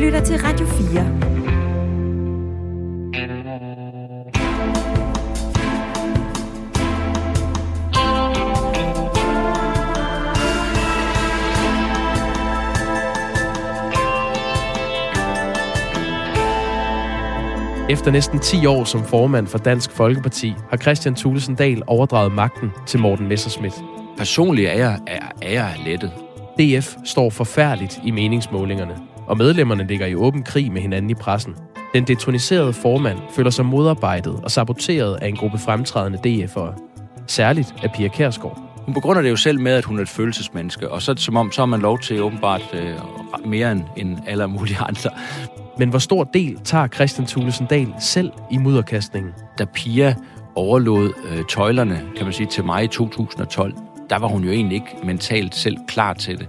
lytter til Radio 4. Efter næsten 10 år som formand for Dansk Folkeparti har Christian Thulesen Dahl overdraget magten til Morten Messerschmidt. Personligt er jeg, er, er jeg lettet. DF står forfærdeligt i meningsmålingerne, og medlemmerne ligger i åben krig med hinanden i pressen. Den detroniserede formand føler sig modarbejdet og saboteret af en gruppe fremtrædende DF'ere. Særligt af Pia Kærsgaard. Hun begrunder det jo selv med, at hun er et følelsesmenneske, og så som om, så har man lov til åbenbart øh, mere end, end alle mulige andre. Men hvor stor del tager Christian Thulesen Dahl selv i mudderkastningen? Da Pia overlod øh, tøjlerne, kan man sige, til mig i 2012, der var hun jo egentlig ikke mentalt selv klar til det.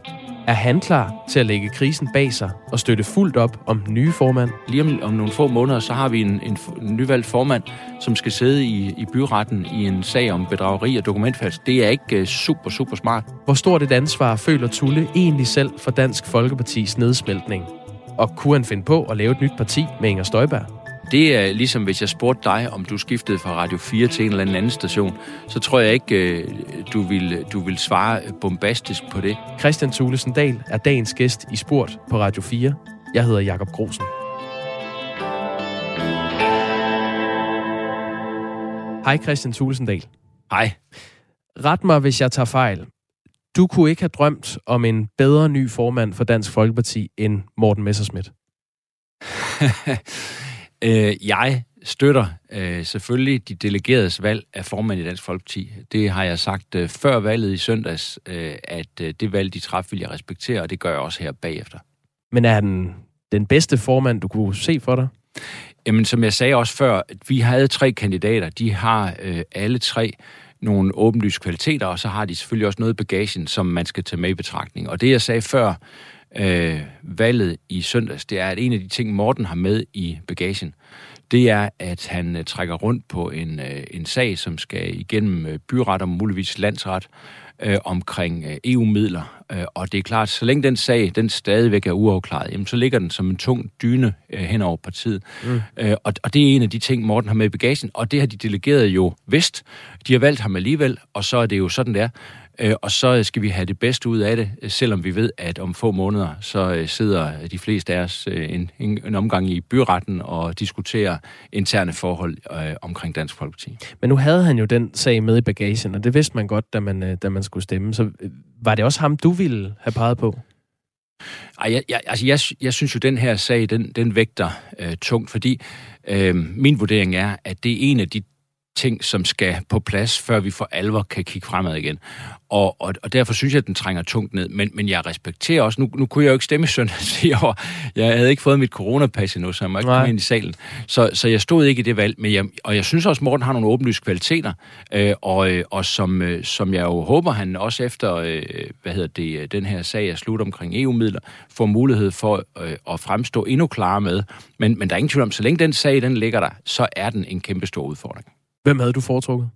Er han klar til at lægge krisen bag sig og støtte fuldt op om den nye formand? Lige om, om nogle få måneder, så har vi en, en, en nyvalgt formand, som skal sidde i, i byretten i en sag om bedrageri og dokumentfalsk. Det er ikke uh, super, super smart. Hvor stort et ansvar føler Tulle egentlig selv for Dansk Folkepartis nedsmeltning? Og kunne han finde på at lave et nyt parti med Inger Støjberg? Det er ligesom, hvis jeg spurgte dig, om du skiftede fra Radio 4 til en eller anden station, så tror jeg ikke, øh, du vil, du vil svare bombastisk på det. Christian Thulesen Dahl er dagens gæst i Sport på Radio 4. Jeg hedder Jakob Grosen. Hej Christian Thulesen Dahl. Hej. Ret mig, hvis jeg tager fejl. Du kunne ikke have drømt om en bedre ny formand for Dansk Folkeparti end Morten Messerschmidt. øh, jeg støtter øh, selvfølgelig de delegeredes valg af formand i Dansk Folkeparti. Det har jeg sagt øh, før valget i søndags, øh, at øh, det valg, de træffede, vil jeg respektere, og det gør jeg også her bagefter. Men er den den bedste formand, du kunne se for dig? Jamen, som jeg sagde også før, vi havde tre kandidater. De har øh, alle tre nogle åbenlyse kvaliteter, og så har de selvfølgelig også noget i bagagen, som man skal tage med i betragtning. Og det, jeg sagde før øh, valget i søndags, det er, at en af de ting, Morten har med i bagagen, det er, at han øh, trækker rundt på en, øh, en sag, som skal igennem øh, byret og muligvis landsret, øh, omkring øh, EU-midler. Øh, og det er klart, så længe den sag, den stadigvæk er uafklaret, jamen, så ligger den som en tung dyne øh, hen over partiet. Mm. Øh, og, og det er en af de ting, Morten har med i bagagen, og det har de delegeret jo vist. De har valgt ham alligevel, og så er det jo sådan, det er. Og så skal vi have det bedste ud af det, selvom vi ved, at om få måneder, så øh, sidder de fleste af os øh, en, en omgang i byretten og diskuterer interne forhold øh, omkring Dansk Folkeparti. Men nu havde han jo den sag med i bagagen, og det vidste man godt, da man, da man skulle stemme. Så var det også ham, du ville have peget på? Ej, jeg, jeg, altså jeg, jeg synes jo, den her sag, den, den vægter øh, tungt, fordi øh, min vurdering er, at det er en af de ting, som skal på plads, før vi for alvor kan kigge fremad igen. Og, og, og derfor synes jeg, at den trænger tungt ned. Men, men jeg respekterer også, nu, nu kunne jeg jo ikke stemme søndags i år. Jeg havde ikke fået mit coronapas endnu, så jeg må ikke komme ind i salen. Så, så jeg stod ikke i det valg. Men jeg, og jeg synes også, at Morten har nogle åbenlyse kvaliteter. Øh, og, øh, og som, øh, som jeg jo håber, han også efter øh, hvad hedder det, øh, den her sag er slut omkring EU-midler, får mulighed for øh, at fremstå endnu klarere med. Men, men der er ingen tvivl om, så længe den sag den ligger der, så er den en kæmpe stor udfordring. Hvem havde du foretrukket?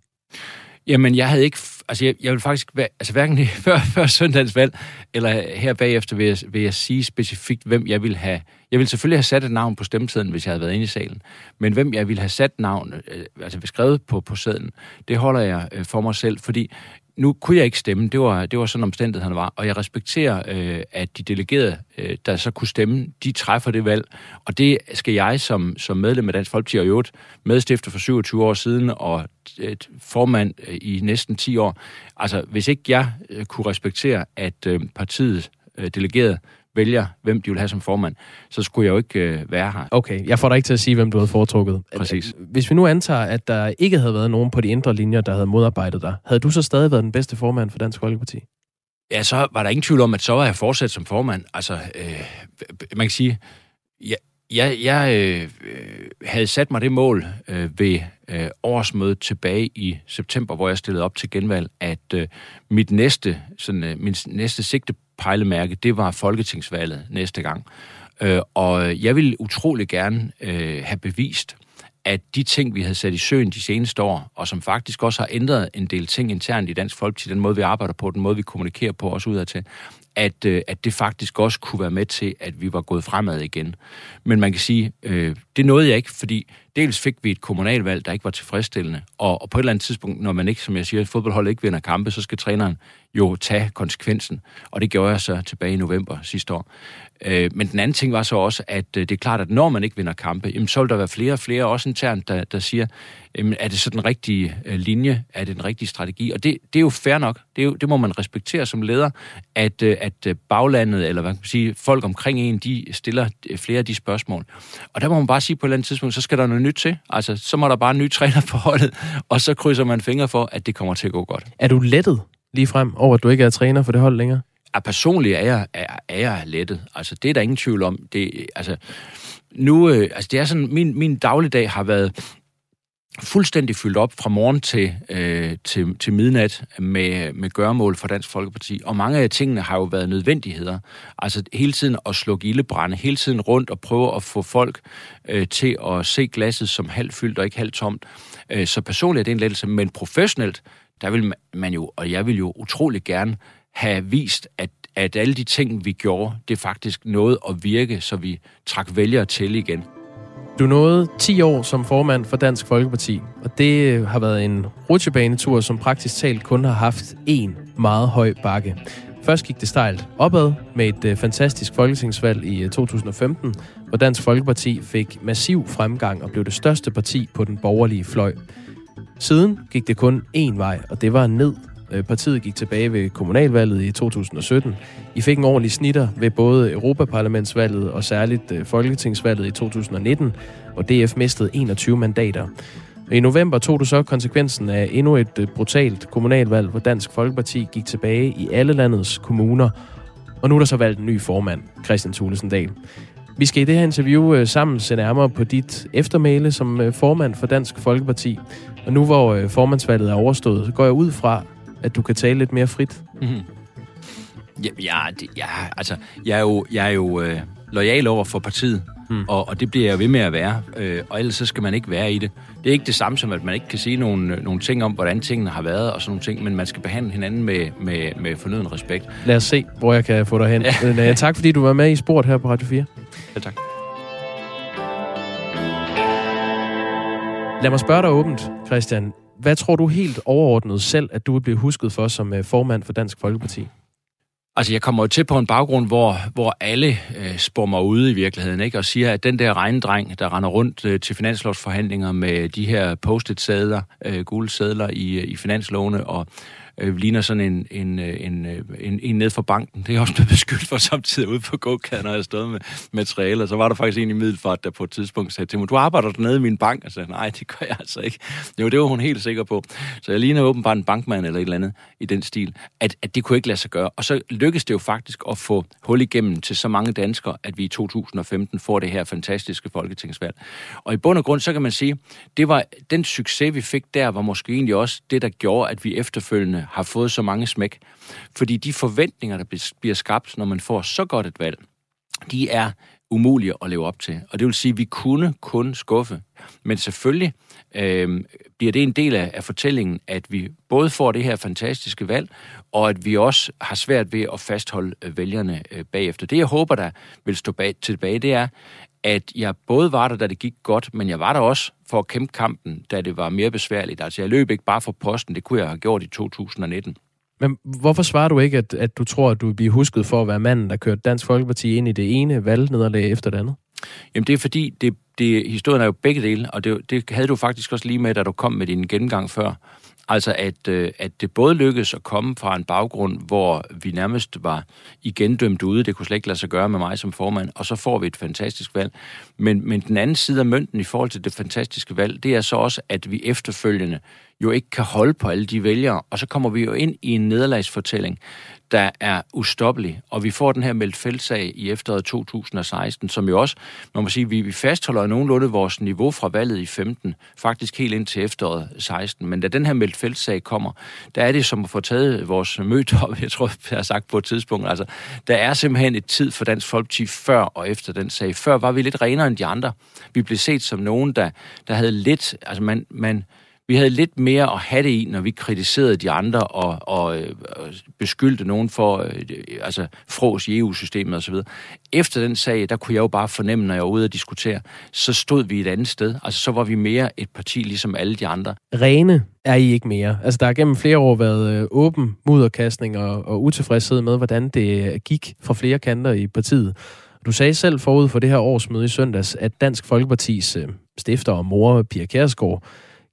Jamen, jeg havde ikke... Altså, jeg, jeg vil faktisk... Altså, hverken før, før søndagens valg, eller her bagefter vil jeg, vil jeg sige specifikt, hvem jeg vil have... Jeg ville selvfølgelig have sat et navn på stemmesedlen, hvis jeg havde været inde i salen. Men hvem jeg ville have sat navn, øh, altså skrevet på, på sedlen, det holder jeg øh, for mig selv, fordi nu kunne jeg ikke stemme. Det var, det var sådan omstændigheden var. Og jeg respekterer, øh, at de delegerede, øh, der så kunne stemme, de træffer det valg. Og det skal jeg som, som medlem af Dansk Folkeparti og øvrigt medstifter for 27 år siden og et formand øh, i næsten 10 år. Altså, hvis ikke jeg øh, kunne respektere, at øh, partiet øh, delegerede vælger, hvem de vil have som formand, så skulle jeg jo ikke øh, være her. Okay, jeg får dig ikke til at sige, hvem du havde foretrukket. Præcis. Hvis vi nu antager, at der ikke havde været nogen på de indre linjer, der havde modarbejdet dig, havde du så stadig været den bedste formand for Dansk Folkeparti? Ja, så var der ingen tvivl om, at så var jeg fortsat som formand. Altså, øh, man kan sige, ja, jeg, jeg øh, havde sat mig det mål øh, ved øh, årsmødet tilbage i september, hvor jeg stillede op til genvalg, at øh, mit næste, sådan, øh, min næste sigte pejlemærke, det var folketingsvalget næste gang. Øh, og øh, jeg ville utrolig gerne øh, have bevist, at de ting, vi havde sat i søen de seneste år, og som faktisk også har ændret en del ting internt i Dansk Folkeparti, den måde, vi arbejder på, den måde, vi kommunikerer på, også udadtil, at, øh, at det faktisk også kunne være med til, at vi var gået fremad igen. Men man kan sige, øh, det nåede jeg ikke, fordi dels fik vi et kommunalvalg, der ikke var tilfredsstillende, og, og på et eller andet tidspunkt, når man ikke, som jeg siger, fodboldholdet ikke vinder kampe, så skal træneren jo tage konsekvensen, og det gjorde jeg så tilbage i november sidste år. Øh, men den anden ting var så også, at øh, det er klart, at når man ikke vinder kampe, jamen, så vil der være flere og flere, også internt, der, der siger, jamen, er det så den rigtige øh, linje, er det den rigtige strategi? Og det, det er jo fair nok, det, er jo, det må man respektere som leder, at, øh, at øh, baglandet, eller hvad kan man sige, folk omkring en, de stiller flere af de spørgsmål. Og der må man bare sige på et eller andet tidspunkt, så skal der noget nyt til. Altså, så må der bare en ny træner på holdet, og så krydser man fingre for, at det kommer til at gå godt. Er du lettet lige frem over, at du ikke er træner for det hold længere? Ja, personligt er jeg, er, er jeg lettet. Altså, det er der ingen tvivl om. Det, altså, nu, øh, altså, det er sådan, min, min dagligdag har været fuldstændig fyldt op fra morgen til, øh, til, til midnat med, med gørmål for Dansk Folkeparti. Og mange af tingene har jo været nødvendigheder. Altså hele tiden at slukke ildebrænde, hele tiden rundt og prøve at få folk øh, til at se glasset som halvt fyldt og ikke halvt tomt. Øh, så personligt er det en lettelse, men professionelt, der vil man jo, og jeg vil jo utrolig gerne have vist, at, at alle de ting, vi gjorde, det faktisk nåede at virke, så vi trak vælgere til igen. Du nåede 10 år som formand for Dansk Folkeparti, og det øh, har været en rutsjebanetur, som praktisk talt kun har haft én meget høj bakke. Først gik det stejlt opad med et øh, fantastisk folketingsvalg i øh, 2015, hvor Dansk Folkeparti fik massiv fremgang og blev det største parti på den borgerlige fløj. Siden gik det kun én vej, og det var ned Øh, partiet gik tilbage ved kommunalvalget i 2017. I fik en ordentlig snitter ved både Europaparlamentsvalget og særligt øh, Folketingsvalget i 2019, hvor DF mistede 21 mandater. I november tog du så konsekvensen af endnu et øh, brutalt kommunalvalg, hvor Dansk Folkeparti gik tilbage i alle landets kommuner. Og nu er der så valgt en ny formand, Christian Thulesen Dahl. Vi skal i det her interview sammen se nærmere på dit eftermæle som formand for Dansk Folkeparti. Og nu hvor formandsvalget er overstået, går jeg ud fra, at du kan tale lidt mere frit? Mm-hmm. Ja, ja, det, ja, altså, jeg er jo, jeg er jo øh, lojal over for partiet, mm. og, og det bliver jeg ved med at være, øh, og ellers så skal man ikke være i det. Det er ikke det samme som, at man ikke kan sige nogle, nogle ting om, hvordan tingene har været og sådan nogle ting, men man skal behandle hinanden med, med, med fornøden respekt. Lad os se, hvor jeg kan få dig hen. Ja. Uh, tak fordi du var med i sport her på Radio 4. Ja, tak. Lad mig spørge dig åbent, Christian. Hvad tror du helt overordnet selv, at du vil blive husket for som øh, formand for Dansk Folkeparti? Altså, jeg kommer jo til på en baggrund, hvor, hvor alle øh, spår mig ude i virkeligheden, ikke? og siger, at den der regndreng, der render rundt øh, til finanslovsforhandlinger med de her post-it-sædler, øh, gule sædler i, øh, i finanslovene, og øh, ligner sådan en, en, øh, en, øh, en, en ned fra banken. Det er også blevet beskyldt for samtidig ude på gågaden, når jeg stod med materialer. Så var der faktisk en i Middelfart, der på et tidspunkt sagde til mig, du arbejder dernede i min bank. Og sagde, nej, det gør jeg altså ikke. Jo, det var hun helt sikker på. Så jeg ligner åbenbart en bankmand eller et eller andet i den stil, at, at det kunne ikke lade sig gøre. Og så lykkedes det jo faktisk at få hul igennem til så mange danskere, at vi i 2015 får det her fantastiske folketingsvalg. Og i bund og grund, så kan man sige, det var den succes, vi fik der, var måske egentlig også det, der gjorde, at vi efterfølgende har fået så mange smæk. Fordi de forventninger, der bliver skabt, når man får så godt et valg, de er umulige at leve op til. Og det vil sige, at vi kunne kun skuffe. Men selvfølgelig øh, bliver det en del af, af fortællingen, at vi både får det her fantastiske valg, og at vi også har svært ved at fastholde øh, vælgerne øh, bagefter. Det, jeg håber, der vil stå bag, tilbage, det er, at jeg både var der, da det gik godt, men jeg var der også for at kæmpe kampen, da det var mere besværligt. Altså, jeg løb ikke bare for posten, det kunne jeg have gjort i 2019. Men hvorfor svarer du ikke, at, at du tror, at du vil blive husket for at være manden, der kørte Dansk Folkeparti ind i det ene valgnederlag efter det andet? Jamen, det er fordi, det, det, historien er jo begge dele, og det, det havde du faktisk også lige med, da du kom med din gennemgang før. Altså, at, øh, at det både lykkedes at komme fra en baggrund, hvor vi nærmest var igen dømt ude, det kunne slet ikke lade sig gøre med mig som formand, og så får vi et fantastisk valg. Men, men den anden side af mønten i forhold til det fantastiske valg, det er så også, at vi efterfølgende jo ikke kan holde på alle de vælgere, og så kommer vi jo ind i en nederlagsfortælling, der er ustoppelig. Og vi får den her meldt feltsag i efteråret 2016, som jo også, man må sige, vi, vi fastholder nogenlunde vores niveau fra valget i 15, faktisk helt ind til efteråret 16. Men da den her meldt feltsag kommer, der er det som at få taget vores møde op, jeg tror, jeg har sagt på et tidspunkt. Altså, der er simpelthen et tid for Dansk Folkeparti før og efter den sag. Før var vi lidt renere end de andre. Vi blev set som nogen, der, der havde lidt, altså man, man, vi havde lidt mere at have det i, når vi kritiserede de andre og, og øh, og beskyldte nogen for øh, altså fros i EU-systemet osv. Efter den sag, der kunne jeg jo bare fornemme, når jeg var ude og diskutere, så stod vi et andet sted. Altså så var vi mere et parti, ligesom alle de andre. Rene er I ikke mere. Altså der har gennem flere år været øh, åben mudderkastning og, og utilfredshed med, hvordan det øh, gik fra flere kanter i partiet. Du sagde selv forud for det her årsmøde i søndags, at Dansk Folkepartis øh, stifter og mor, Pia Kærsgaard,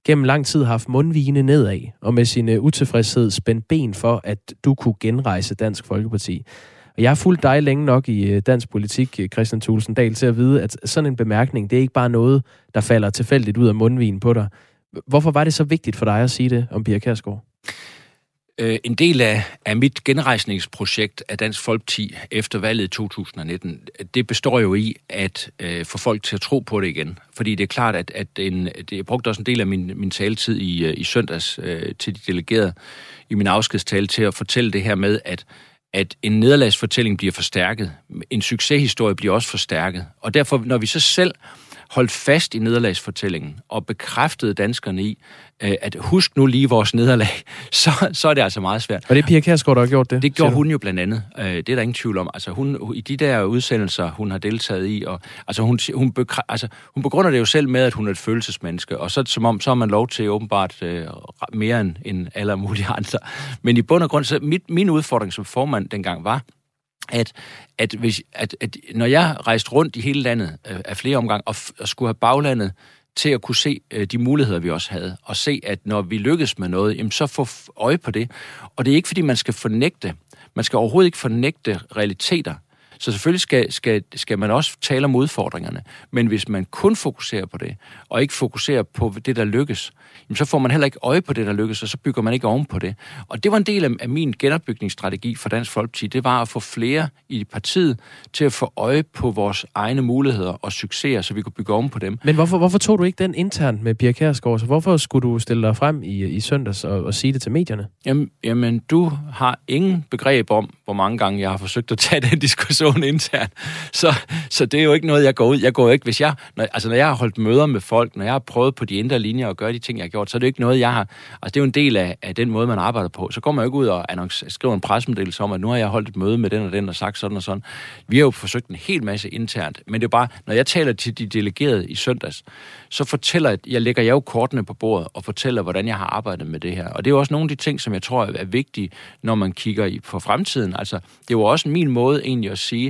gennem lang tid haft mundvigene nedad, og med sin øh, utilfredshed spændt ben for, at du kunne genrejse Dansk Folkeparti. Og jeg har fulgt dig længe nok i øh, dansk politik, øh, Christian Christian Tulsendal, til at vide, at sådan en bemærkning, det er ikke bare noget, der falder tilfældigt ud af mundvigen på dig. Hvorfor var det så vigtigt for dig at sige det om Pia Kærsgaard? Øh, en del af, af mit genrejsningsprojekt af Dansk Folkeparti efter valget i 2019, det består jo i at øh, få folk til at tro på det igen. Fordi det er klart, at, at en, det, jeg brugte også en del af min, min taletid i, øh, i søndags øh, til de delegerede i min afskedstale til at fortælle det her med, at at en nederlagsfortælling bliver forstærket. En succeshistorie bliver også forstærket. Og derfor, når vi så selv holdt fast i nederlagsfortællingen og bekræftede danskerne i, øh, at husk nu lige vores nederlag, så, så er det altså meget svært. Og det er Pia Kærsgaard, der har gjort det? Det gjorde hun jo blandt andet. Øh, det er der ingen tvivl om. Altså hun, i de der udsendelser, hun har deltaget i, og, altså hun, hun, bekræ, altså hun begrunder det jo selv med, at hun er et følelsesmenneske, og så som om, så har man lov til åbenbart øh, mere end, end alle mulige andre. Men i bund og grund, så mit, min udfordring som formand dengang var, at, at, hvis, at, at når jeg rejste rundt i hele landet øh, af flere omgange og, og skulle have baglandet til at kunne se øh, de muligheder, vi også havde, og se, at når vi lykkes med noget, jamen, så få øje på det. Og det er ikke, fordi man skal fornægte. Man skal overhovedet ikke fornægte realiteter. Så selvfølgelig skal, skal, skal man også tale om udfordringerne. Men hvis man kun fokuserer på det, og ikke fokuserer på det, der lykkes, jamen så får man heller ikke øje på det, der lykkes, og så bygger man ikke oven på det. Og det var en del af, af min genopbygningsstrategi for Dansk Folkeparti. Det var at få flere i partiet til at få øje på vores egne muligheder og succeser, så vi kunne bygge oven på dem. Men hvorfor, hvorfor tog du ikke den internt med Pia Kærsgaard? Så hvorfor skulle du stille dig frem i, i søndags og, og sige det til medierne? Jamen, jamen, du har ingen begreb om, hvor mange gange jeg har forsøgt at tage den diskussion internt. Så, så det er jo ikke noget, jeg går ud. Jeg går ikke, hvis jeg, når, altså når jeg har holdt møder med folk, når jeg har prøvet på de indre linjer at gøre de ting, jeg har gjort, så er det ikke noget, jeg har... Altså det er jo en del af, af den måde, man arbejder på. Så går man jo ikke ud og annoncer, skriver en pressemeddelelse om, at nu har jeg holdt et møde med den og den og sagt sådan og sådan. Vi har jo forsøgt en hel masse internt, men det er bare, når jeg taler til de delegerede i søndags, så fortæller jeg, jeg lægger jeg jo kortene på bordet og fortæller, hvordan jeg har arbejdet med det her. Og det er jo også nogle af de ting, som jeg tror er vigtige, når man kigger i, på fremtiden. Altså, det er jo også min måde egentlig at sige,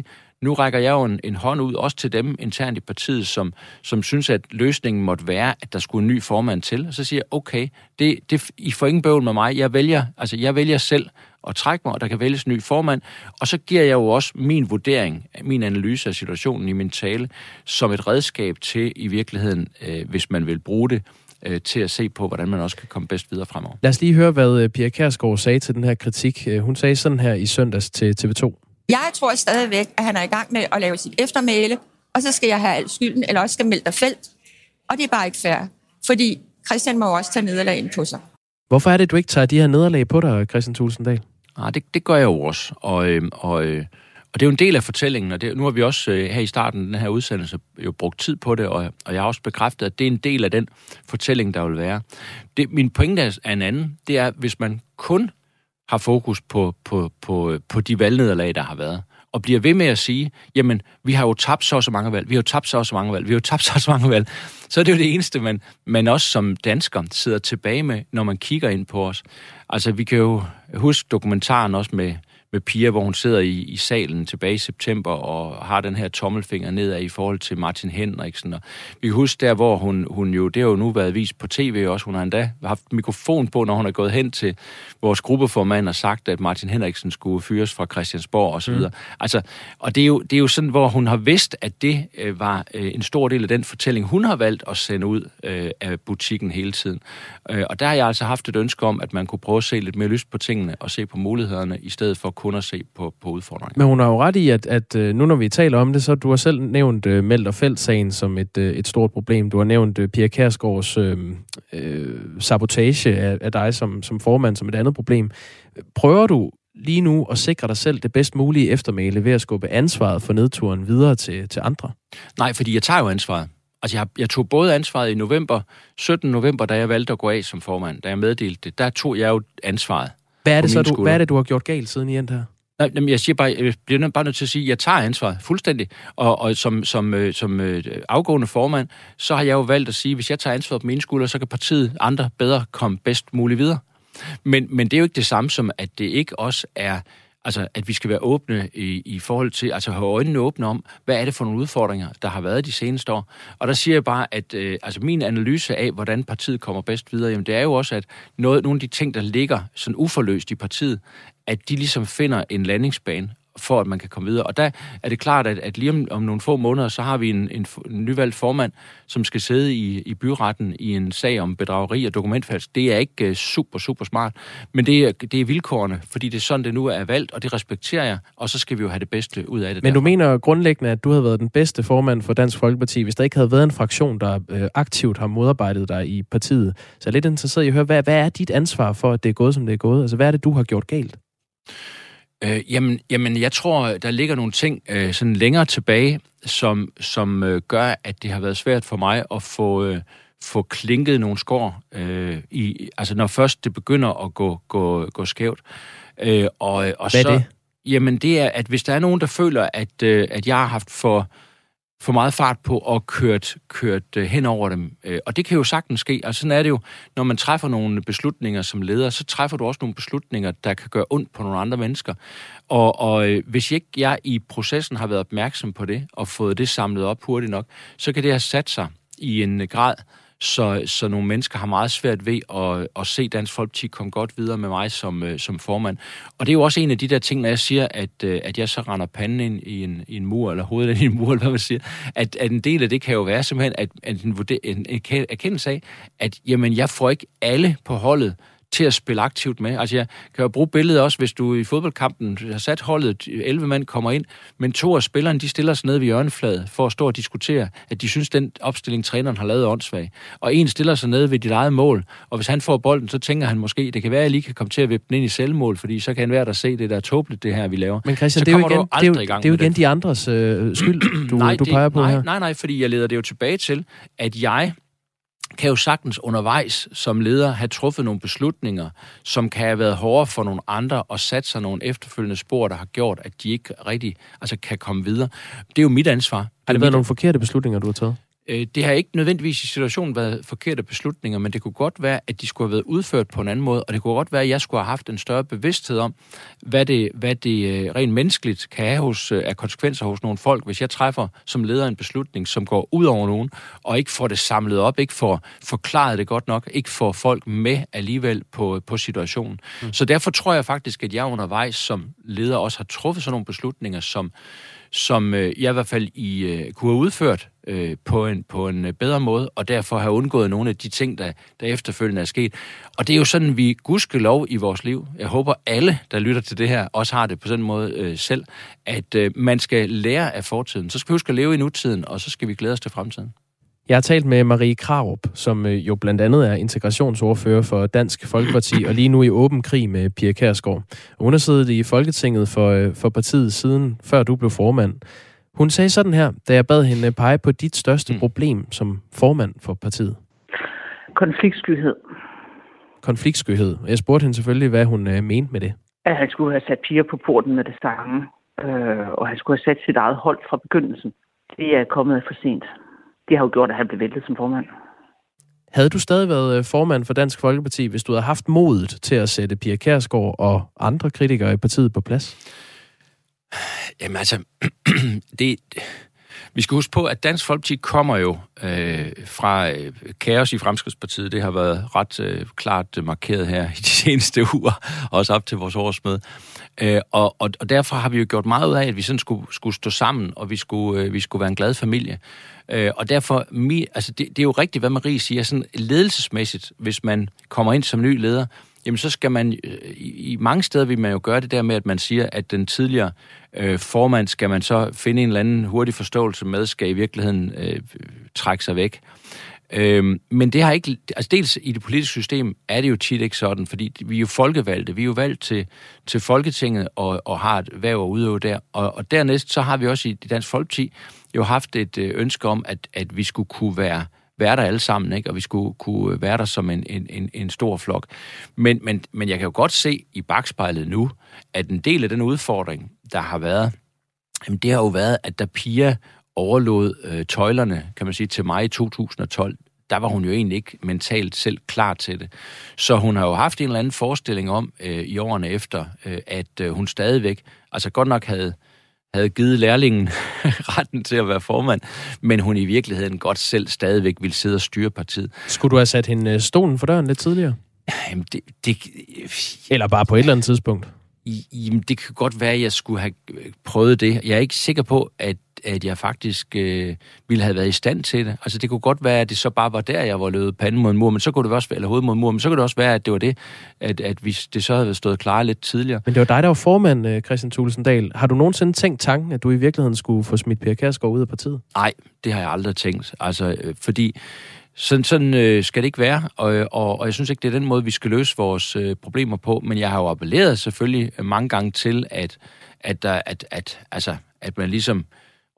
nu rækker jeg jo en, en hånd ud, også til dem internt i partiet, som, som synes, at løsningen måtte være, at der skulle en ny formand til. Og så siger jeg, okay, det, det, I får ingen bøvl med mig. Jeg vælger, altså jeg vælger selv at trække mig, og der kan vælges en ny formand. Og så giver jeg jo også min vurdering, min analyse af situationen i min tale, som et redskab til i virkeligheden, øh, hvis man vil bruge det, øh, til at se på, hvordan man også kan komme bedst videre fremover. Lad os lige høre, hvad øh, Pia Kærsgaard sagde til den her kritik. Øh, hun sagde sådan her i søndags til TV2. Jeg tror stadigvæk, at han er i gang med at lave sit eftermæle, og så skal jeg have al skylden, eller også skal melde felt. Og det er bare ikke fair, fordi Christian må også tage nederlagen på sig. Hvorfor er det, du ikke tager de her nederlag på dig, Christian Tulsendal? Nej, det, det gør jeg jo også. Og, øh, og, øh, og det er jo en del af fortællingen, og det, nu har vi også øh, her i starten af den her udsendelse jo brugt tid på det, og, og jeg har også bekræftet, at det er en del af den fortælling, der vil være. Det, min pointe er en anden, det er, hvis man kun har fokus på, på, på, på de valgnederlag, der har været, og bliver ved med at sige, jamen, vi har jo tabt så og så mange valg, vi har jo tabt så og så mange valg, vi har jo tabt så og så mange valg, så er det jo det eneste, man, man også som dansker sidder tilbage med, når man kigger ind på os. Altså, vi kan jo huske dokumentaren også med, med Pia, hvor hun sidder i, i salen tilbage i september og har den her tommelfinger nedad i forhold til Martin Henriksen. Og vi kan huske der, hvor hun, hun jo, det har jo nu været vist på tv også, hun har endda haft mikrofon på, når hun er gået hen til vores gruppeformand og sagt, at Martin Henriksen skulle fyres fra Christiansborg osv. Mm. Altså, og det er, jo, det er jo sådan, hvor hun har vidst, at det øh, var øh, en stor del af den fortælling, hun har valgt at sende ud øh, af butikken hele tiden. Øh, og der har jeg altså haft et ønske om, at man kunne prøve at se lidt mere lyst på tingene og se på mulighederne, i stedet for kun at se på, på udfordringerne. Men hun har jo ret i, at, at øh, nu når vi taler om det, så du har selv nævnt uh, Meldt og Felt-sagen som et, uh, et stort problem. Du har nævnt uh, Pia Kærsgaards uh, uh, sabotage af, af dig som, som formand som et andet problem. Prøver du lige nu at sikre dig selv det bedst mulige eftermæle ved at skubbe ansvaret for nedturen videre til, til andre? Nej, fordi jeg tager jo ansvaret. Altså, jeg, jeg tog både ansvaret i november, 17. november, da jeg valgte at gå af som formand, da jeg meddelte det, der tog jeg jo ansvaret. Hvad er det så, du, hvad er det, du har gjort galt siden i end her? Nej, jamen, jeg siger bare, jeg bliver bare nødt til at sige, at jeg tager ansvaret fuldstændig. Og, og som, som, øh, som øh, afgående formand, så har jeg jo valgt at sige, at hvis jeg tager ansvaret på mine skuldre, så kan partiet andre bedre komme bedst muligt videre. Men, men det er jo ikke det samme som, at det ikke også er Altså, at vi skal være åbne i, i forhold til, altså have øjnene åbne om, hvad er det for nogle udfordringer, der har været de seneste år. Og der siger jeg bare, at øh, altså min analyse af, hvordan partiet kommer bedst videre, jamen det er jo også, at noget, nogle af de ting, der ligger sådan uforløst i partiet, at de ligesom finder en landingsbane, for at man kan komme videre. Og der er det klart, at, at lige om, om nogle få måneder, så har vi en, en, en nyvalgt formand, som skal sidde i, i byretten i en sag om bedrageri og dokumentfalsk. Det er ikke uh, super, super smart, men det er, det er vilkårene, fordi det er sådan, det nu er valgt, og det respekterer jeg, og så skal vi jo have det bedste ud af det. Men derfor. du mener grundlæggende, at du havde været den bedste formand for Dansk Folkeparti, hvis der ikke havde været en fraktion, der øh, aktivt har modarbejdet dig i partiet. Så jeg er lidt interesseret i at høre, hvad, hvad er dit ansvar for, at det er gået, som det er gået? Altså, hvad er det, du har gjort galt? Øh, jamen, jamen, jeg tror, der ligger nogle ting øh, sådan længere tilbage, som, som øh, gør, at det har været svært for mig at få, øh, få klinket nogle skår, øh, i, altså når først det begynder at gå, gå, gå skævt. Øh, og, og Hvad så, er det? Jamen, det er, at hvis der er nogen, der føler, at, øh, at jeg har haft for for meget fart på og kørt, kørt øh, hen over dem. Øh, og det kan jo sagtens ske. Altså sådan er det jo, når man træffer nogle beslutninger som leder, så træffer du også nogle beslutninger, der kan gøre ondt på nogle andre mennesker. Og, og øh, hvis ikke jeg i processen har været opmærksom på det, og fået det samlet op hurtigt nok, så kan det have sat sig i en grad, så, så nogle mennesker har meget svært ved at, at se Dansk Folkeparti komme godt videre med mig som, øh, som formand. Og det er jo også en af de der ting, når jeg siger, at, øh, at jeg så render panden ind i en, i en mur, eller hovedet ind i en mur, eller hvad man siger, at, at en del af det kan jo være simpelthen at, at en, en, en erkendelse af, at jamen, jeg får ikke alle på holdet til at spille aktivt med. Altså jeg kan jo bruge billedet også, hvis du i fodboldkampen har sat holdet, 11 mand kommer ind, men to af spillerne, de stiller sig ned ved hjørnefladet for at stå og diskutere, at de synes, den opstilling, træneren har lavet, er åndssvag. Og en stiller sig ned ved dit eget mål, og hvis han får bolden, så tænker han måske, det kan være, at jeg lige kan komme til at vippe den ind i selvmål, fordi så kan han være der se, det der er tåbeligt, det her, vi laver. Men Christian, så det er jo igen, det er jo, det er jo igen de andres øh, skyld, du, nej, du peger på nej, her. Nej, nej, fordi jeg leder det jo tilbage til, at jeg kan jo sagtens undervejs som leder have truffet nogle beslutninger, som kan have været hårdere for nogle andre og sat sig nogle efterfølgende spor, der har gjort, at de ikke rigtig altså, kan komme videre. Det er jo mit ansvar. Har det været nogle forkerte beslutninger, du har taget? Øh, det har ikke nødvendigvis i situationen været forkerte beslutninger, men det kunne godt være, at de skulle have været udført på en anden måde, og det kunne godt være, at jeg skulle have haft en større bevidsthed om, hvad det, hvad det øh, rent menneskeligt kan have hos, øh, af konsekvenser hos nogle folk, hvis jeg træffer som leder en beslutning, som går ud over nogen, og ikke får det samlet op, ikke får forklaret det godt nok, ikke får folk med alligevel på, på situationen. Mm. Så derfor tror jeg faktisk, at jeg undervejs som leder også har truffet sådan nogle beslutninger, som som jeg i hvert fald i, kunne have udført øh, på, en, på en øh, bedre måde, og derfor have undgået nogle af de ting, der, der efterfølgende er sket. Og det er jo sådan, vi lov i vores liv. Jeg håber, alle, der lytter til det her, også har det på sådan en måde øh, selv, at øh, man skal lære af fortiden. Så skal vi huske at leve i nutiden, og så skal vi glæde os til fremtiden. Jeg har talt med Marie Krarup, som øh, jo blandt andet er integrationsordfører for Dansk Folkeparti, og lige nu i åben krig med Pia Kærsgaard. Hun har siddet i Folketinget for, øh, for partiet siden, før du blev formand. Hun sagde sådan her, da jeg bad hende pege på dit største mm. problem som formand for partiet. Konfliktskyhed. Konfliktskyhed. Jeg spurgte hende selvfølgelig, hvad hun øh, mente med det. At han skulle have sat piger på porten med det samme, øh, og han skulle have sat sit eget hold fra begyndelsen. Det er kommet for sent det har jo gjort, at han blev væltet som formand. Havde du stadig været øh, formand for Dansk Folkeparti, hvis du havde haft modet til at sætte Pia Kærsgaard og andre kritikere i partiet på plads? Jamen altså, det, vi skal huske på, at Dansk Folkeparti kommer jo øh, fra øh, kaos i Fremskridspartiet. Det har været ret øh, klart markeret her i de seneste uger, også op til vores årsmøde. Øh, og, og, og derfor har vi jo gjort meget ud af, at vi sådan skulle, skulle stå sammen, og vi skulle, øh, vi skulle være en glad familie. Øh, og derfor, mi, altså det, det er jo rigtigt, hvad Marie siger, sådan ledelsesmæssigt, hvis man kommer ind som ny leder, jamen så skal man, øh, i, i mange steder vil man jo gøre det der med, at man siger, at den tidligere øh, formand skal man så finde en eller anden hurtig forståelse med, skal i virkeligheden øh, trække sig væk. Øhm, men det har ikke, altså dels i det politiske system er det jo tit ikke sådan, fordi vi er jo folkevalgte, vi er jo valgt til, til Folketinget og, og har et værv at udøve der. Og, og dernæst så har vi også i Dansk Folkeparti jo haft et øh, ønske om, at, at vi skulle kunne være være der alle sammen, ikke? og vi skulle kunne øh, være der som en, en, en, en stor flok. Men, men, men jeg kan jo godt se i bagspejlet nu, at en del af den udfordring, der har været, jamen det har jo været, at da Pia overlod øh, tøjlerne, kan man sige, til mig i 2012, der var hun jo egentlig ikke mentalt selv klar til det. Så hun har jo haft en eller anden forestilling om øh, i årene efter, øh, at øh, hun stadigvæk, altså godt nok havde havde givet lærlingen retten til at være formand, men hun i virkeligheden godt selv stadigvæk ville sidde og styre partiet. Skulle du have sat hende øh, stolen for døren lidt tidligere? Jamen, det, det, Eller bare på et eller andet tidspunkt? Jamen, det kan godt være, at jeg skulle have prøvet det. Jeg er ikke sikker på, at at jeg faktisk øh, ville have været i stand til det. Altså det kunne godt være, at det så bare var der, jeg var løbet panden mod en mur, men så kunne det også være, eller hovedet mod en mur, men så kunne det også være, at det var det, at, at hvis det så havde stået klar lidt tidligere. Men det var dig, der var formand, øh, Christian Tulsendal. Har du nogensinde tænkt tanken, at du i virkeligheden skulle få smidt Per Kærsgaard ud af partiet? Nej, det har jeg aldrig tænkt. Altså, øh, fordi sådan, sådan øh, skal det ikke være, og, og, og jeg synes ikke, det er den måde, vi skal løse vores øh, problemer på, men jeg har jo appelleret selvfølgelig mange gange til, at, at, der, at, at, altså, at man ligesom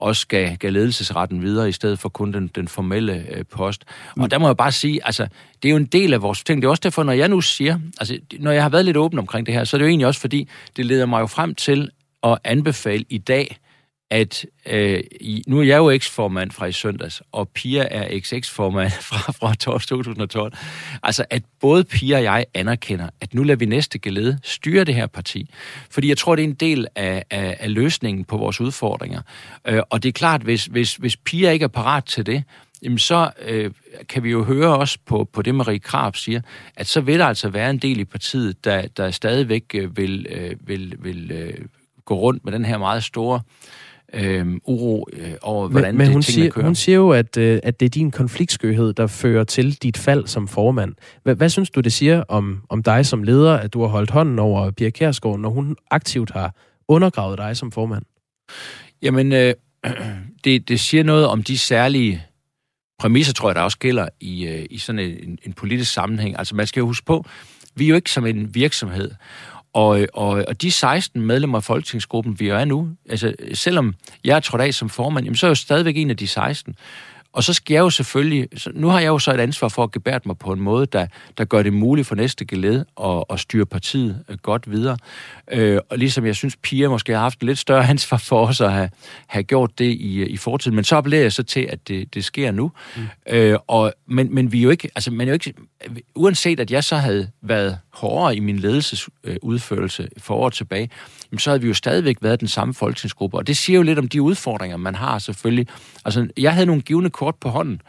også gav, gav ledelsesretten videre, i stedet for kun den, den formelle øh, post. Og mm. der må jeg bare sige, altså, det er jo en del af vores ting. Det er også derfor, når jeg nu siger, altså, når jeg har været lidt åben omkring det her, så er det jo egentlig også fordi, det leder mig jo frem til at anbefale i dag, at øh, nu er jeg jo eksformand fra i søndags, og Pia er XX-formand fra, fra 2012. Altså, at både Pia og jeg anerkender, at nu lader vi næste gelede styre det her parti. Fordi jeg tror, det er en del af, af, af løsningen på vores udfordringer. Øh, og det er klart, hvis, hvis, hvis Pia ikke er parat til det, jamen så øh, kan vi jo høre også på, på det, Marie Krab siger, at så vil der altså være en del i partiet, der, der stadigvæk øh, vil, øh, vil, vil øh, gå rundt med den her meget store øh, uro øh, over, hvordan men, men det hun siger, kører. hun siger jo, at, øh, at det er din konfliktskøhed, der fører til dit fald som formand. Hvad, hvad synes du, det siger om, om dig som leder, at du har holdt hånden over Pia Kærsgaard, når hun aktivt har undergravet dig som formand? Jamen, øh, det, det siger noget om de særlige præmisser, tror jeg, der også gælder i, øh, i sådan en, en politisk sammenhæng. Altså, man skal jo huske på, vi er jo ikke som en virksomhed. Og, og, og de 16 medlemmer af folketingsgruppen, vi er nu, altså selvom jeg er trådt af som formand, jamen, så er jeg jo stadigvæk en af de 16. Og så skal jeg jo selvfølgelig, så nu har jeg jo så et ansvar for at gebære mig på en måde, der, der gør det muligt for næste geled at, at styre partiet øh, godt videre. Øh, og ligesom jeg synes, Pia måske har haft lidt større ansvar for os at have, have gjort det i, i fortiden. Men så appellerer jeg så til, at det, det sker nu. Mm. Øh, og, men, men vi er jo ikke, altså man er jo ikke, uanset at jeg så havde været hårdere i min ledelsesudførelse øh, for år tilbage, så havde vi jo stadigvæk været den samme folketingsgruppe. Og det siger jo lidt om de udfordringer, man har selvfølgelig. Altså, jeg havde nogle givende kort på hånden,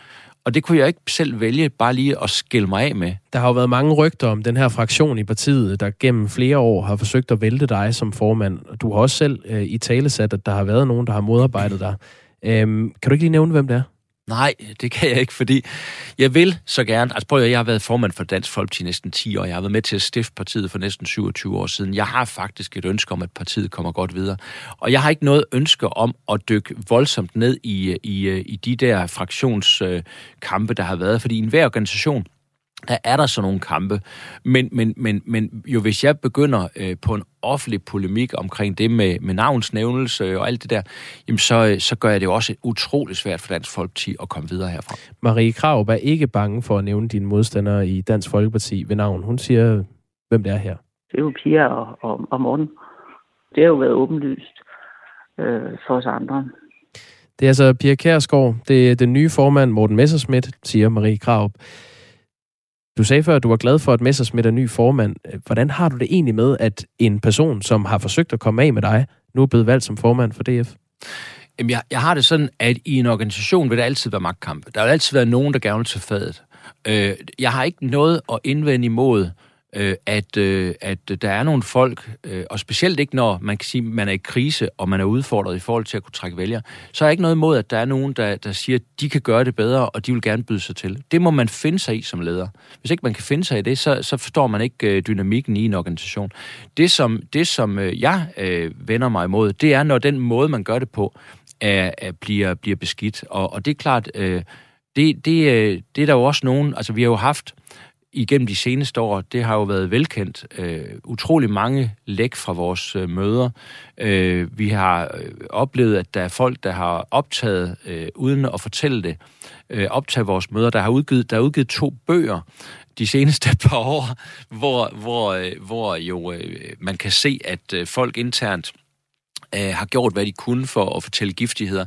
og det kunne jeg ikke selv vælge bare lige at skille mig af med. Der har jo været mange rygter om den her fraktion i partiet, der gennem flere år har forsøgt at vælte dig som formand. Du har også selv øh, i tale sat, at der har været nogen, der har modarbejdet dig. Øhm, kan du ikke lige nævne, hvem det er? Nej, det kan jeg ikke, fordi jeg vil så gerne... Altså prøv at jeg har været formand for Dansk Folkeparti næsten 10 år. Jeg har været med til at stifte partiet for næsten 27 år siden. Jeg har faktisk et ønske om, at partiet kommer godt videre. Og jeg har ikke noget ønske om at dykke voldsomt ned i, i, i de der fraktionskampe, der har været. Fordi enhver organisation der er der så nogle kampe. Men, men, men, men jo hvis jeg begynder øh, på en offentlig polemik omkring det med, med navnsnævnelse og alt det der, jamen så, så gør jeg det jo også utrolig svært for Dansk Folkeparti at komme videre herfra. Marie Krav er ikke bange for at nævne dine modstandere i Dansk Folkeparti ved navn. Hun siger, hvem det er her. Det er jo Pia og, og, og Morten. Det har jo været åbenlyst øh, for os andre. Det er altså Pia Kærsgaard, det er den nye formand Morten Messerschmidt, siger Marie Krav. Du sagde før, at du var glad for, at Messersmith er ny formand. Hvordan har du det egentlig med, at en person, som har forsøgt at komme af med dig, nu er blevet valgt som formand for DF? Jamen, jeg, jeg har det sådan, at i en organisation vil der altid være magtkampe. Der vil altid være nogen, der gerne vil til fadet. Øh, jeg har ikke noget at indvende imod, øh, at, øh, at der er nogle folk, øh, og specielt ikke når man kan sige, man er i krise, og man er udfordret i forhold til at kunne trække vælgere, så er ikke noget imod, at der er nogen, der, der siger, at de kan gøre det bedre, og de vil gerne byde sig til. Det må man finde sig i som leder. Hvis ikke man kan finde sig i det, så, så forstår man ikke øh, dynamikken i en organisation. Det, som, det, som øh, jeg øh, vender mig imod, det er, når den måde, man gør det på, er, er, bliver, bliver beskidt. Og, og det er klart, øh, det, det, øh, det er der jo også nogen, altså vi har jo haft igennem de seneste år, det har jo været velkendt, øh, utrolig mange læk fra vores øh, møder. Øh, vi har øh, oplevet, at der er folk, der har optaget, øh, uden at fortælle det, øh, optaget vores møder, der har udgivet, der er udgivet to bøger de seneste par år, hvor, hvor, øh, hvor jo øh, man kan se, at øh, folk internt øh, har gjort, hvad de kunne for at fortælle giftigheder.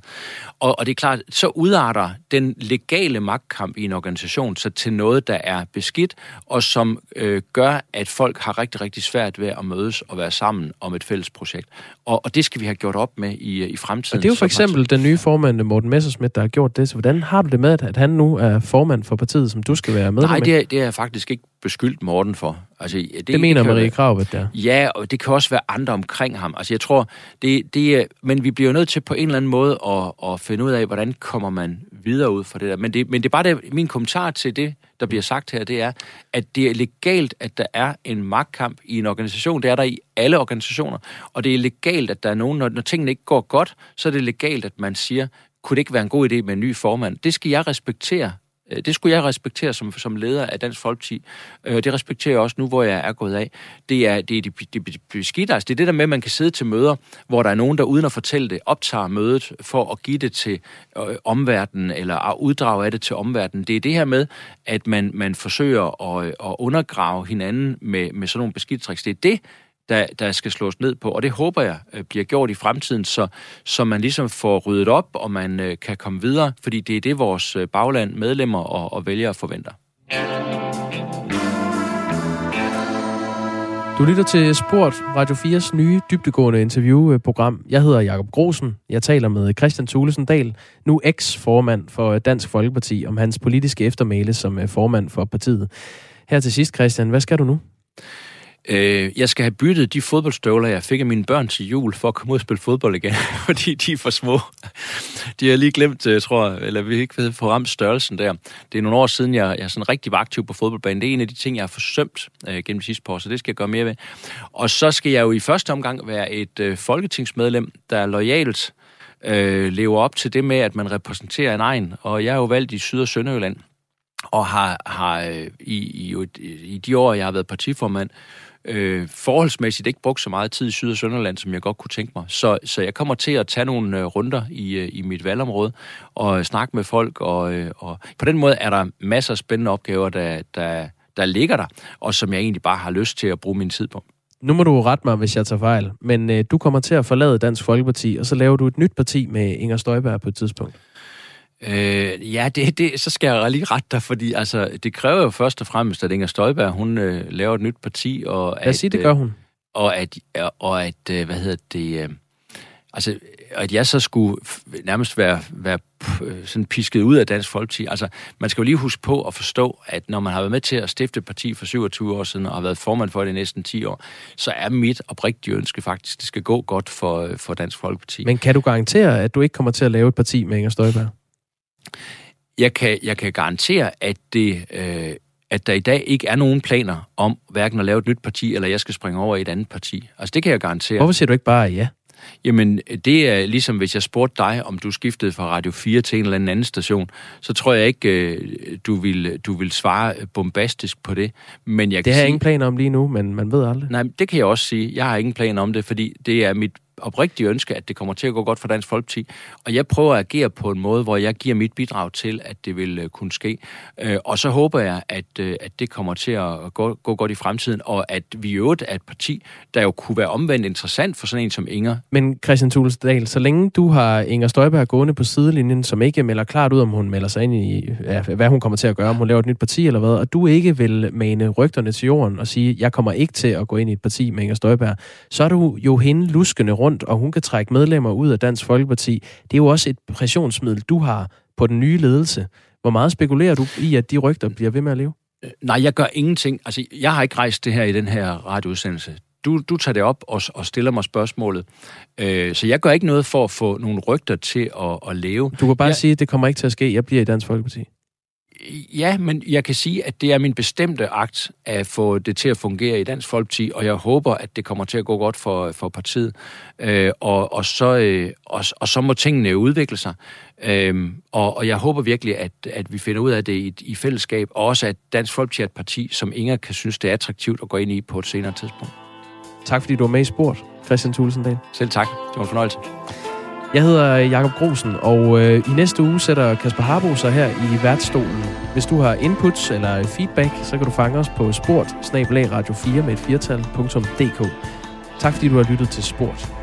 Og, og det er klart, så udarter den legale magtkamp i en organisation så til noget, der er beskidt, og som øh, gør, at folk har rigtig, rigtig svært ved at mødes og være sammen om et fælles projekt. Og, og det skal vi have gjort op med i, i fremtiden. Og det er jo for eksempel den nye formand, Morten Messersmith, der har gjort det. Så hvordan har du det med, at han nu er formand for partiet, som du skal være med Nej, det er, det er jeg faktisk ikke beskyldt Morten for. Altså, det, det mener det Marie Krav, der. Ja, og det kan også være andre omkring ham. Altså, jeg tror, det, det er, men vi bliver nødt til på en eller anden måde at, at finde ud af, hvordan kommer man videre ud fra det der. Men det, men det er bare det, min kommentar til det, der bliver sagt her, det er, at det er legalt, at der er en magtkamp i en organisation. Det er der i alle organisationer. Og det er legalt, at der er nogen, når, når tingene ikke går godt, så er det legalt, at man siger, kunne det ikke være en god idé med en ny formand? Det skal jeg respektere Øh, det skulle jeg respektere som, som leder af Dansk Folkeparti. Øh, det respekterer jeg også nu, hvor jeg er gået af. Det er det, er det, det beskidte. Altså, det er det der med, at man kan sidde til møder, hvor der er nogen, der uden at fortælle det, optager mødet for at give det til øh, omverdenen, eller uddrage af det til omverdenen. Det er det her med, at man, man forsøger at, øh, at undergrave hinanden med, med sådan nogle beskidte tricks. Det er det, der, der skal slås ned på. Og det håber jeg øh, bliver gjort i fremtiden, så, så man ligesom får ryddet op, og man øh, kan komme videre, fordi det er det, vores øh, bagland, medlemmer og, og vælgere forventer. Du lytter til Sport, Radio 4's nye dybdegående interviewprogram. Øh, jeg hedder Jakob Grosen. Jeg taler med Christian Thulesen Dahl, nu eks-formand for Dansk Folkeparti, om hans politiske eftermæle som formand for partiet. Her til sidst, Christian, hvad skal du nu? Øh, jeg skal have byttet de fodboldstøvler, jeg fik af mine børn til jul, for at komme ud og spille fodbold igen, fordi de er for små. De har lige glemt, øh, jeg tror eller vi ikke ved, få ramt størrelsen der. Det er nogle år siden, jeg, jeg er sådan rigtig var aktiv på fodboldbanen. Det er en af de ting, jeg har forsømt øh, gennem de sidste par år, så det skal jeg gøre mere ved. Og så skal jeg jo i første omgang være et øh, folketingsmedlem, der er lojalt øh, lever op til det med, at man repræsenterer en egen. Og jeg er jo valgt i Syd- og Sønderjylland, og har, har øh, i, i, i de år, jeg har været partiformand, øh, Øh, forholdsmæssigt ikke brugt så meget tid i Syd- og Sønderland, som jeg godt kunne tænke mig. Så, så jeg kommer til at tage nogle øh, runder i, øh, i mit valgområde og snakke med folk, og, øh, og på den måde er der masser af spændende opgaver, der, der, der ligger der, og som jeg egentlig bare har lyst til at bruge min tid på. Nu må du rette mig, hvis jeg tager fejl, men øh, du kommer til at forlade Dansk Folkeparti, og så laver du et nyt parti med Inger Støjberg på et tidspunkt. Øh, ja, det, det, så skal jeg lige rette dig, fordi altså, det kræver jo først og fremmest, at Inger Støjberg, hun øh, laver et nyt parti. Og Lad os sige, det gør hun. Øh, og at, og at øh, hvad hedder det, øh, altså, at jeg så skulle nærmest være, være øh, sådan pisket ud af Dansk Folkeparti. Altså, man skal jo lige huske på at forstå, at når man har været med til at stifte et parti for 27 år siden, og har været formand for det i næsten 10 år, så er mit oprigtige ønske faktisk, at det skal gå godt for, for Dansk Folkeparti. Men kan du garantere, at du ikke kommer til at lave et parti med Inger Støjberg? Jeg kan, jeg kan garantere, at det... Øh, at der i dag ikke er nogen planer om hverken at lave et nyt parti, eller jeg skal springe over i et andet parti. Altså, det kan jeg garantere. Hvorfor siger du ikke bare ja? Jamen, det er ligesom, hvis jeg spurgte dig, om du skiftede fra Radio 4 til en eller anden station, så tror jeg ikke, øh, du vil, du vil svare bombastisk på det. Men jeg det har jeg sige, ingen planer om lige nu, men man ved aldrig. Nej, det kan jeg også sige. Jeg har ingen planer om det, fordi det er mit oprigtige ønske, at det kommer til at gå godt for Dansk Folkeparti. Og jeg prøver at agere på en måde, hvor jeg giver mit bidrag til, at det vil øh, kunne ske. Øh, og så håber jeg, at, øh, at det kommer til at gå, gå godt i fremtiden, og at vi i øvrigt er et parti, der jo kunne være omvendt interessant for sådan en som Inger. Men Christian Tulsdal, så længe du har Inger Støjberg gående på sidelinjen, som ikke melder klart ud, om hun melder sig ind i, ja, hvad hun kommer til at gøre, om hun laver et nyt parti eller hvad, og du ikke vil mane rygterne til jorden og sige, jeg kommer ikke til at gå ind i et parti med Inger Støjberg, så er du jo hende luskende rundt, og hun kan trække medlemmer ud af Dansk Folkeparti. Det er jo også et pressionsmiddel, du har på den nye ledelse. Hvor meget spekulerer du i, at de rygter bliver ved med at leve? Øh, nej, jeg gør ingenting. Altså, jeg har ikke rejst det her i den her radioudsendelse. Du, du tager det op og, og stiller mig spørgsmålet. Øh, så jeg gør ikke noget for at få nogle rygter til at, at leve. Du kan bare jeg... sige, at det kommer ikke til at ske. Jeg bliver i Dansk Folkeparti. Ja, men jeg kan sige, at det er min bestemte akt at få det til at fungere i Dansk Folkeparti, og jeg håber, at det kommer til at gå godt for, for partiet. Øh, og, og, så, øh, og, og så må tingene udvikle sig. Øh, og, og jeg håber virkelig, at, at vi finder ud af det i, i fællesskab, og også at Dansk Folkeparti er et parti, som Inger kan synes, det er attraktivt at gå ind i på et senere tidspunkt. Tak fordi du var med i sport, Christian Tulsendal. Selv tak. Det var en fornøjelse. Jeg hedder Jakob Grosen, og øh, i næste uge sætter Kasper Harbo sig her i værtsstolen. Hvis du har inputs eller feedback, så kan du fange os på sport radio 4 med et firtal.dk. Tak fordi du har lyttet til Sport.